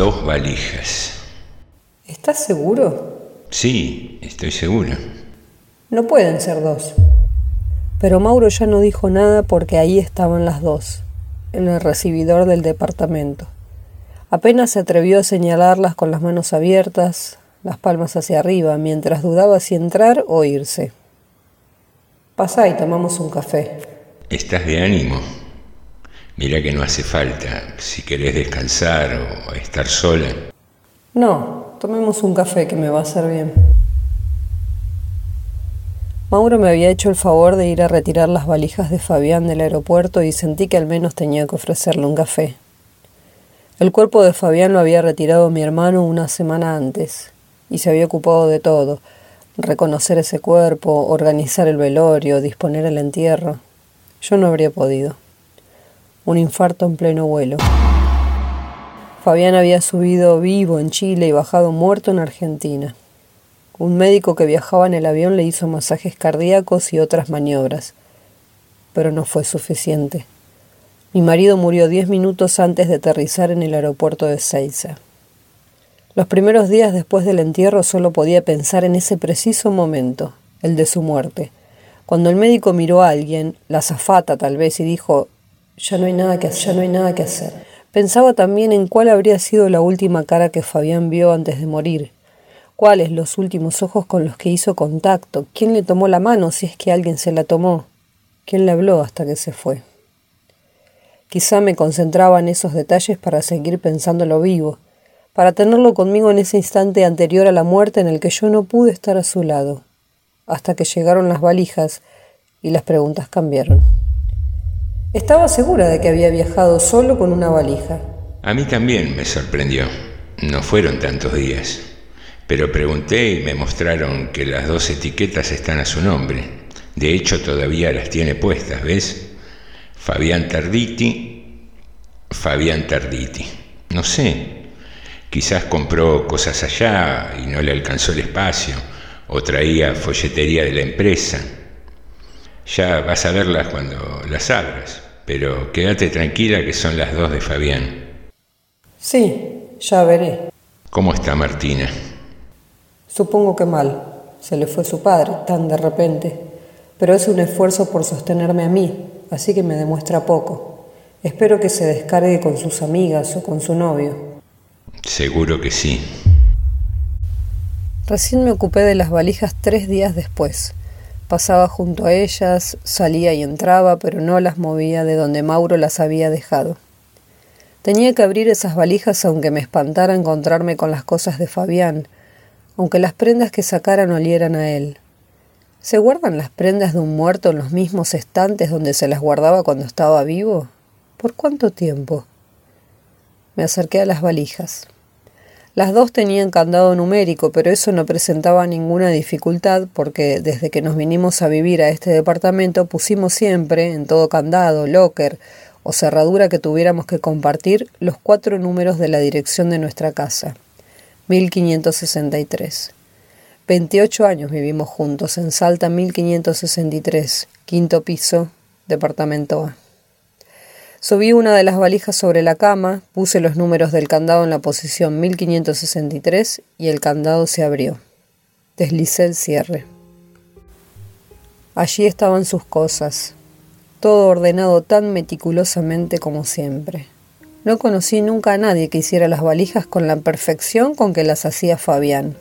dos valijas. ¿Estás seguro? Sí, estoy seguro. No pueden ser dos. Pero Mauro ya no dijo nada porque ahí estaban las dos, en el recibidor del departamento. Apenas se atrevió a señalarlas con las manos abiertas, las palmas hacia arriba, mientras dudaba si entrar o irse. Pasá y tomamos un café. ¿Estás de ánimo? Mira que no hace falta, si querés descansar o estar sola. No, tomemos un café que me va a hacer bien. Mauro me había hecho el favor de ir a retirar las valijas de Fabián del aeropuerto y sentí que al menos tenía que ofrecerle un café. El cuerpo de Fabián lo había retirado mi hermano una semana antes y se había ocupado de todo, reconocer ese cuerpo, organizar el velorio, disponer el entierro. Yo no habría podido. Un infarto en pleno vuelo. Fabián había subido vivo en Chile y bajado muerto en Argentina. Un médico que viajaba en el avión le hizo masajes cardíacos y otras maniobras, pero no fue suficiente. Mi marido murió diez minutos antes de aterrizar en el aeropuerto de Seiza. Los primeros días después del entierro solo podía pensar en ese preciso momento, el de su muerte. Cuando el médico miró a alguien, la azafata tal vez, y dijo, ya no hay nada que hacer. Pensaba también en cuál habría sido la última cara que Fabián vio antes de morir, cuáles los últimos ojos con los que hizo contacto, quién le tomó la mano si es que alguien se la tomó, quién le habló hasta que se fue. Quizá me concentraba en esos detalles para seguir pensándolo vivo, para tenerlo conmigo en ese instante anterior a la muerte en el que yo no pude estar a su lado, hasta que llegaron las valijas y las preguntas cambiaron. Estaba segura de que había viajado solo con una valija. A mí también me sorprendió. No fueron tantos días pero pregunté y me mostraron que las dos etiquetas están a su nombre. De hecho, todavía las tiene puestas, ¿ves? Fabián Tarditi, Fabián Tarditi. No sé, quizás compró cosas allá y no le alcanzó el espacio, o traía folletería de la empresa. Ya vas a verlas cuando las abras, pero quédate tranquila que son las dos de Fabián. Sí, ya veré. ¿Cómo está Martina? Supongo que mal. Se le fue su padre, tan de repente. Pero es un esfuerzo por sostenerme a mí, así que me demuestra poco. Espero que se descargue con sus amigas o con su novio. Seguro que sí. Recién me ocupé de las valijas tres días después. Pasaba junto a ellas, salía y entraba, pero no las movía de donde Mauro las había dejado. Tenía que abrir esas valijas aunque me espantara encontrarme con las cosas de Fabián, aunque las prendas que sacaran olieran a él. ¿Se guardan las prendas de un muerto en los mismos estantes donde se las guardaba cuando estaba vivo? ¿Por cuánto tiempo? Me acerqué a las valijas. Las dos tenían candado numérico, pero eso no presentaba ninguna dificultad porque desde que nos vinimos a vivir a este departamento pusimos siempre, en todo candado, locker o cerradura que tuviéramos que compartir, los cuatro números de la dirección de nuestra casa. 1563. 28 años vivimos juntos en Salta 1563, quinto piso, departamento A. Subí una de las valijas sobre la cama, puse los números del candado en la posición 1563 y el candado se abrió. Deslicé el cierre. Allí estaban sus cosas, todo ordenado tan meticulosamente como siempre. No conocí nunca a nadie que hiciera las valijas con la perfección con que las hacía Fabián.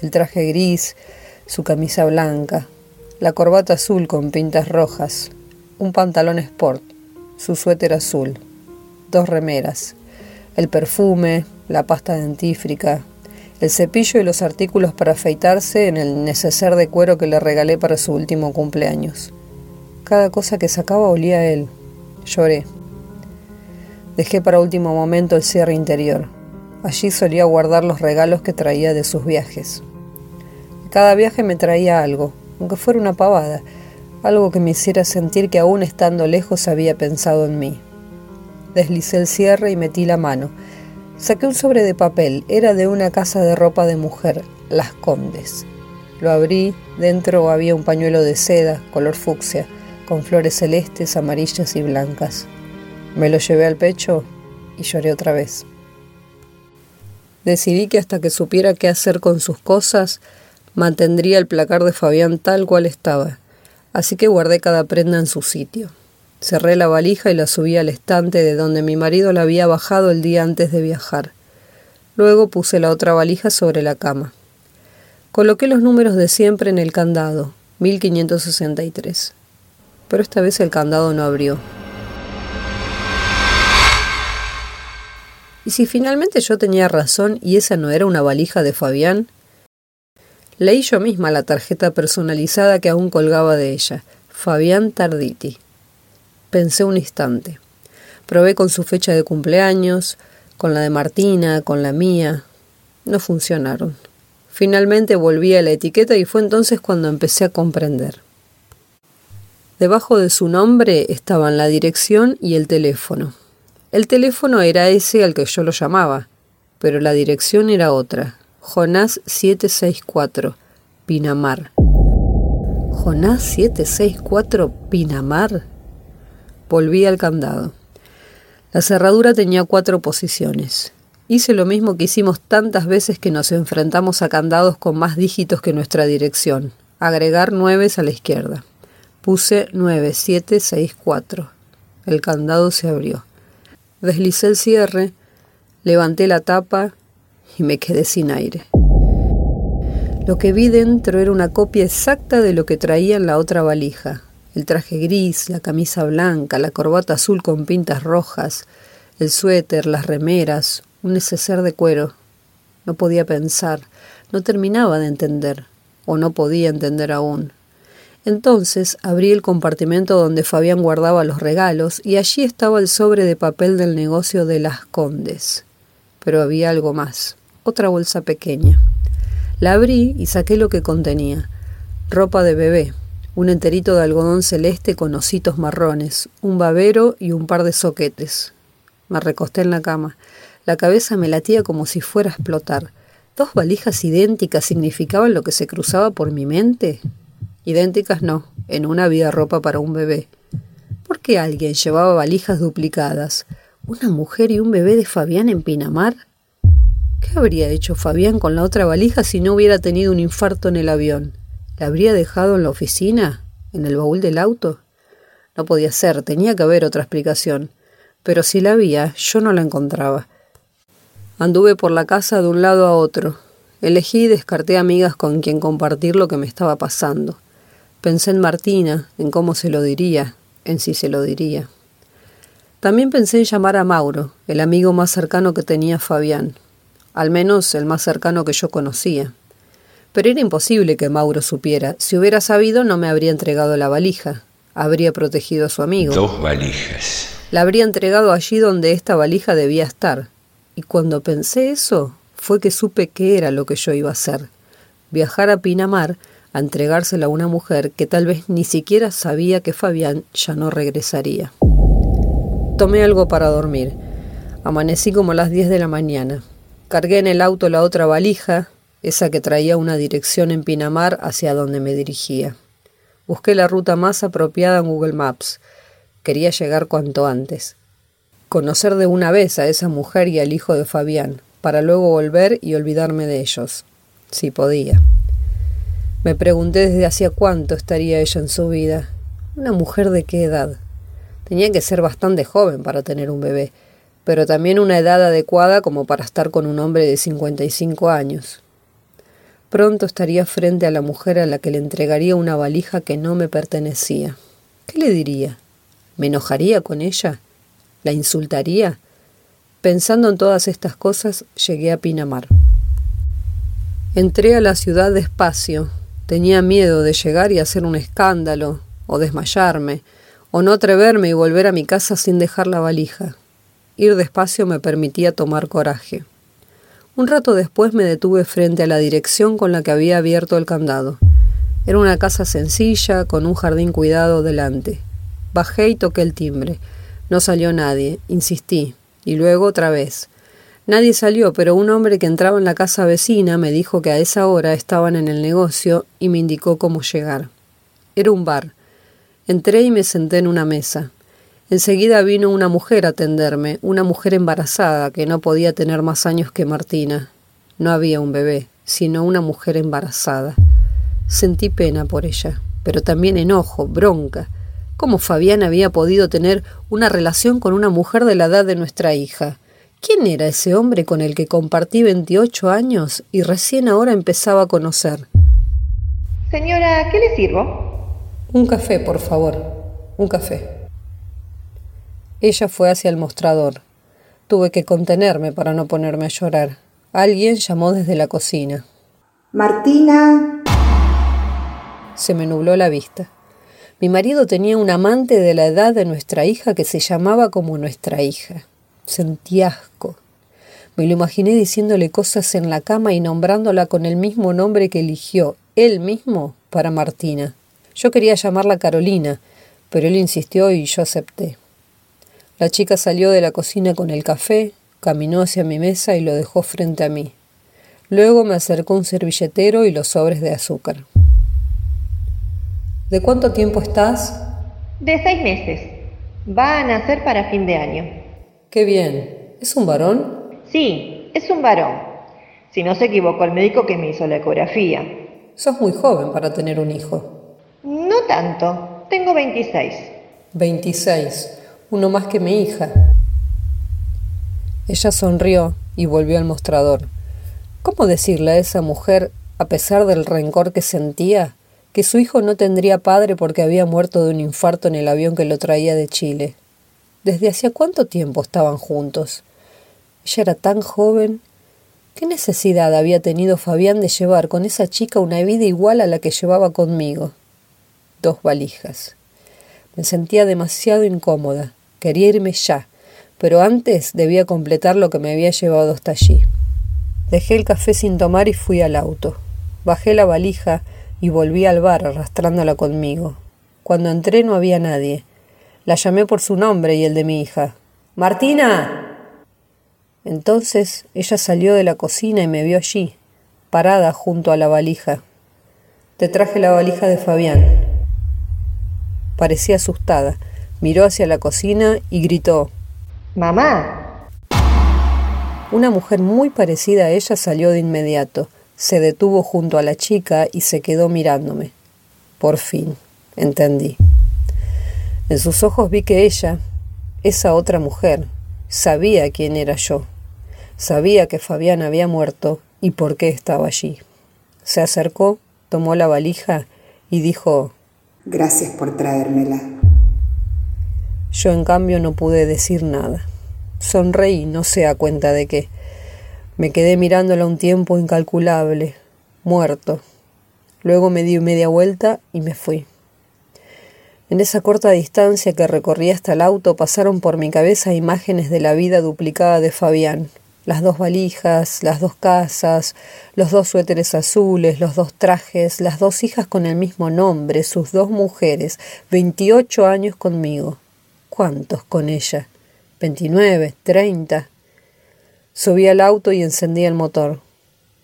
El traje gris, su camisa blanca, la corbata azul con pintas rojas, un pantalón sport, su suéter azul, dos remeras, el perfume, la pasta dentífrica, el cepillo y los artículos para afeitarse en el neceser de cuero que le regalé para su último cumpleaños. Cada cosa que sacaba olía a él. Lloré. Dejé para último momento el cierre interior. Allí solía guardar los regalos que traía de sus viajes. Cada viaje me traía algo, aunque fuera una pavada, algo que me hiciera sentir que aún estando lejos había pensado en mí. Deslicé el cierre y metí la mano. Saqué un sobre de papel, era de una casa de ropa de mujer, Las Condes. Lo abrí, dentro había un pañuelo de seda, color fucsia, con flores celestes, amarillas y blancas. Me lo llevé al pecho y lloré otra vez. Decidí que hasta que supiera qué hacer con sus cosas, mantendría el placar de Fabián tal cual estaba, así que guardé cada prenda en su sitio. Cerré la valija y la subí al estante de donde mi marido la había bajado el día antes de viajar. Luego puse la otra valija sobre la cama. Coloqué los números de siempre en el candado, 1563. Pero esta vez el candado no abrió. ¿Y si finalmente yo tenía razón y esa no era una valija de Fabián? Leí yo misma la tarjeta personalizada que aún colgaba de ella. Fabián Tarditi. Pensé un instante. Probé con su fecha de cumpleaños, con la de Martina, con la mía. No funcionaron. Finalmente volví a la etiqueta y fue entonces cuando empecé a comprender. Debajo de su nombre estaban la dirección y el teléfono. El teléfono era ese al que yo lo llamaba, pero la dirección era otra. Jonás 764, Pinamar. Jonás 764, Pinamar. Volví al candado. La cerradura tenía cuatro posiciones. Hice lo mismo que hicimos tantas veces que nos enfrentamos a candados con más dígitos que nuestra dirección. Agregar nueves a la izquierda. Puse 9764. El candado se abrió. Deslicé el cierre, levanté la tapa y me quedé sin aire. Lo que vi dentro era una copia exacta de lo que traía en la otra valija. El traje gris, la camisa blanca, la corbata azul con pintas rojas, el suéter, las remeras, un neceser de cuero. No podía pensar, no terminaba de entender, o no podía entender aún. Entonces abrí el compartimento donde Fabián guardaba los regalos y allí estaba el sobre de papel del negocio de las Condes. Pero había algo más, otra bolsa pequeña. La abrí y saqué lo que contenía. Ropa de bebé, un enterito de algodón celeste con ositos marrones, un babero y un par de soquetes. Me recosté en la cama. La cabeza me latía como si fuera a explotar. ¿Dos valijas idénticas significaban lo que se cruzaba por mi mente? Idénticas no, en una había ropa para un bebé. ¿Por qué alguien llevaba valijas duplicadas? ¿Una mujer y un bebé de Fabián en Pinamar? ¿Qué habría hecho Fabián con la otra valija si no hubiera tenido un infarto en el avión? ¿La habría dejado en la oficina? ¿En el baúl del auto? No podía ser, tenía que haber otra explicación. Pero si la había, yo no la encontraba. Anduve por la casa de un lado a otro. Elegí y descarté amigas con quien compartir lo que me estaba pasando. Pensé en Martina, en cómo se lo diría, en si se lo diría. También pensé en llamar a Mauro, el amigo más cercano que tenía Fabián, al menos el más cercano que yo conocía. Pero era imposible que Mauro supiera. Si hubiera sabido, no me habría entregado la valija. Habría protegido a su amigo. Dos valijas. La habría entregado allí donde esta valija debía estar, y cuando pensé eso, fue que supe qué era lo que yo iba a hacer. Viajar a Pinamar a entregársela a una mujer que tal vez ni siquiera sabía que Fabián ya no regresaría. Tomé algo para dormir. Amanecí como a las 10 de la mañana. Cargué en el auto la otra valija, esa que traía una dirección en Pinamar hacia donde me dirigía. Busqué la ruta más apropiada en Google Maps. Quería llegar cuanto antes conocer de una vez a esa mujer y al hijo de Fabián, para luego volver y olvidarme de ellos, si podía. Me pregunté desde hacía cuánto estaría ella en su vida. ¿Una mujer de qué edad? Tenía que ser bastante joven para tener un bebé, pero también una edad adecuada como para estar con un hombre de 55 años. Pronto estaría frente a la mujer a la que le entregaría una valija que no me pertenecía. ¿Qué le diría? ¿Me enojaría con ella? ¿La insultaría? Pensando en todas estas cosas, llegué a Pinamar. Entré a la ciudad despacio. Tenía miedo de llegar y hacer un escándalo, o desmayarme, o no atreverme y volver a mi casa sin dejar la valija. Ir despacio me permitía tomar coraje. Un rato después me detuve frente a la dirección con la que había abierto el candado. Era una casa sencilla, con un jardín cuidado delante. Bajé y toqué el timbre. No salió nadie, insistí, y luego otra vez. Nadie salió, pero un hombre que entraba en la casa vecina me dijo que a esa hora estaban en el negocio y me indicó cómo llegar. Era un bar. Entré y me senté en una mesa. Enseguida vino una mujer a atenderme, una mujer embarazada que no podía tener más años que Martina, No había un bebé, sino una mujer embarazada. Sentí pena por ella, pero también enojo, bronca. ¿Cómo Fabián había podido tener una relación con una mujer de la edad de nuestra hija? ¿Quién era ese hombre con el que compartí 28 años y recién ahora empezaba a conocer? Señora, ¿qué le sirvo? Un café, por favor. Un café. Ella fue hacia el mostrador. Tuve que contenerme para no ponerme a llorar. Alguien llamó desde la cocina. Martina. Se me nubló la vista. Mi marido tenía un amante de la edad de nuestra hija que se llamaba como nuestra hija. Sentí asco. Me lo imaginé diciéndole cosas en la cama y nombrándola con el mismo nombre que eligió él mismo para Martina. Yo quería llamarla Carolina, pero él insistió y yo acepté. La chica salió de la cocina con el café, caminó hacia mi mesa y lo dejó frente a mí. Luego me acercó un servilletero y los sobres de azúcar. ¿De cuánto tiempo estás? De seis meses. Va a nacer para fin de año. Qué bien. ¿Es un varón? Sí, es un varón. Si no se equivocó el médico que me hizo la ecografía. Sos muy joven para tener un hijo. Tanto. Tengo 26. 26. Uno más que mi hija. Ella sonrió y volvió al mostrador. ¿Cómo decirle a esa mujer, a pesar del rencor que sentía, que su hijo no tendría padre porque había muerto de un infarto en el avión que lo traía de Chile? ¿Desde hacía cuánto tiempo estaban juntos? Ella era tan joven. ¿Qué necesidad había tenido Fabián de llevar con esa chica una vida igual a la que llevaba conmigo? Dos valijas. Me sentía demasiado incómoda. Quería irme ya, pero antes debía completar lo que me había llevado hasta allí. Dejé el café sin tomar y fui al auto. Bajé la valija y volví al bar arrastrándola conmigo. Cuando entré no había nadie. La llamé por su nombre y el de mi hija. Martina. Entonces ella salió de la cocina y me vio allí, parada junto a la valija. Te traje la valija de Fabián. Parecía asustada miró hacia la cocina y gritó Mamá. Una mujer muy parecida a ella salió de inmediato, se detuvo junto a la chica y se quedó mirándome. Por fin, entendí. En sus ojos vi que ella, esa otra mujer, sabía quién era yo. Sabía que Fabián había muerto y por qué estaba allí. Se acercó, tomó la valija y dijo Gracias por traérmela. Yo en cambio no pude decir nada. Sonreí, no sé a cuenta de qué. Me quedé mirándola un tiempo incalculable, muerto. Luego me di media vuelta y me fui. En esa corta distancia que recorrí hasta el auto pasaron por mi cabeza imágenes de la vida duplicada de Fabián. Las dos valijas, las dos casas, los dos suéteres azules, los dos trajes, las dos hijas con el mismo nombre, sus dos mujeres, veintiocho años conmigo. ¿Cuántos con ella? ¿Veintinueve? ¿Treinta? Subí al auto y encendí el motor.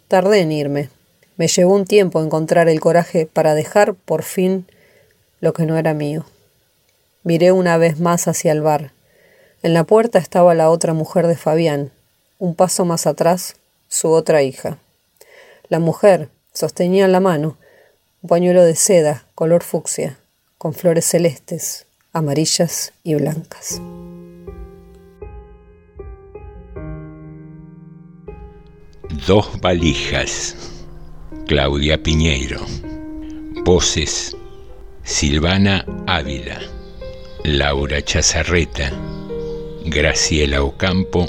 Tardé en irme. Me llevó un tiempo encontrar el coraje para dejar, por fin, lo que no era mío. Miré una vez más hacia el bar. En la puerta estaba la otra mujer de Fabián. Un paso más atrás, su otra hija. La mujer sostenía en la mano un pañuelo de seda, color fucsia, con flores celestes, amarillas y blancas. Dos valijas. Claudia Piñeiro. Voces. Silvana Ávila. Laura Chazarreta. Graciela Ocampo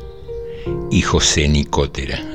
y José Nicotera.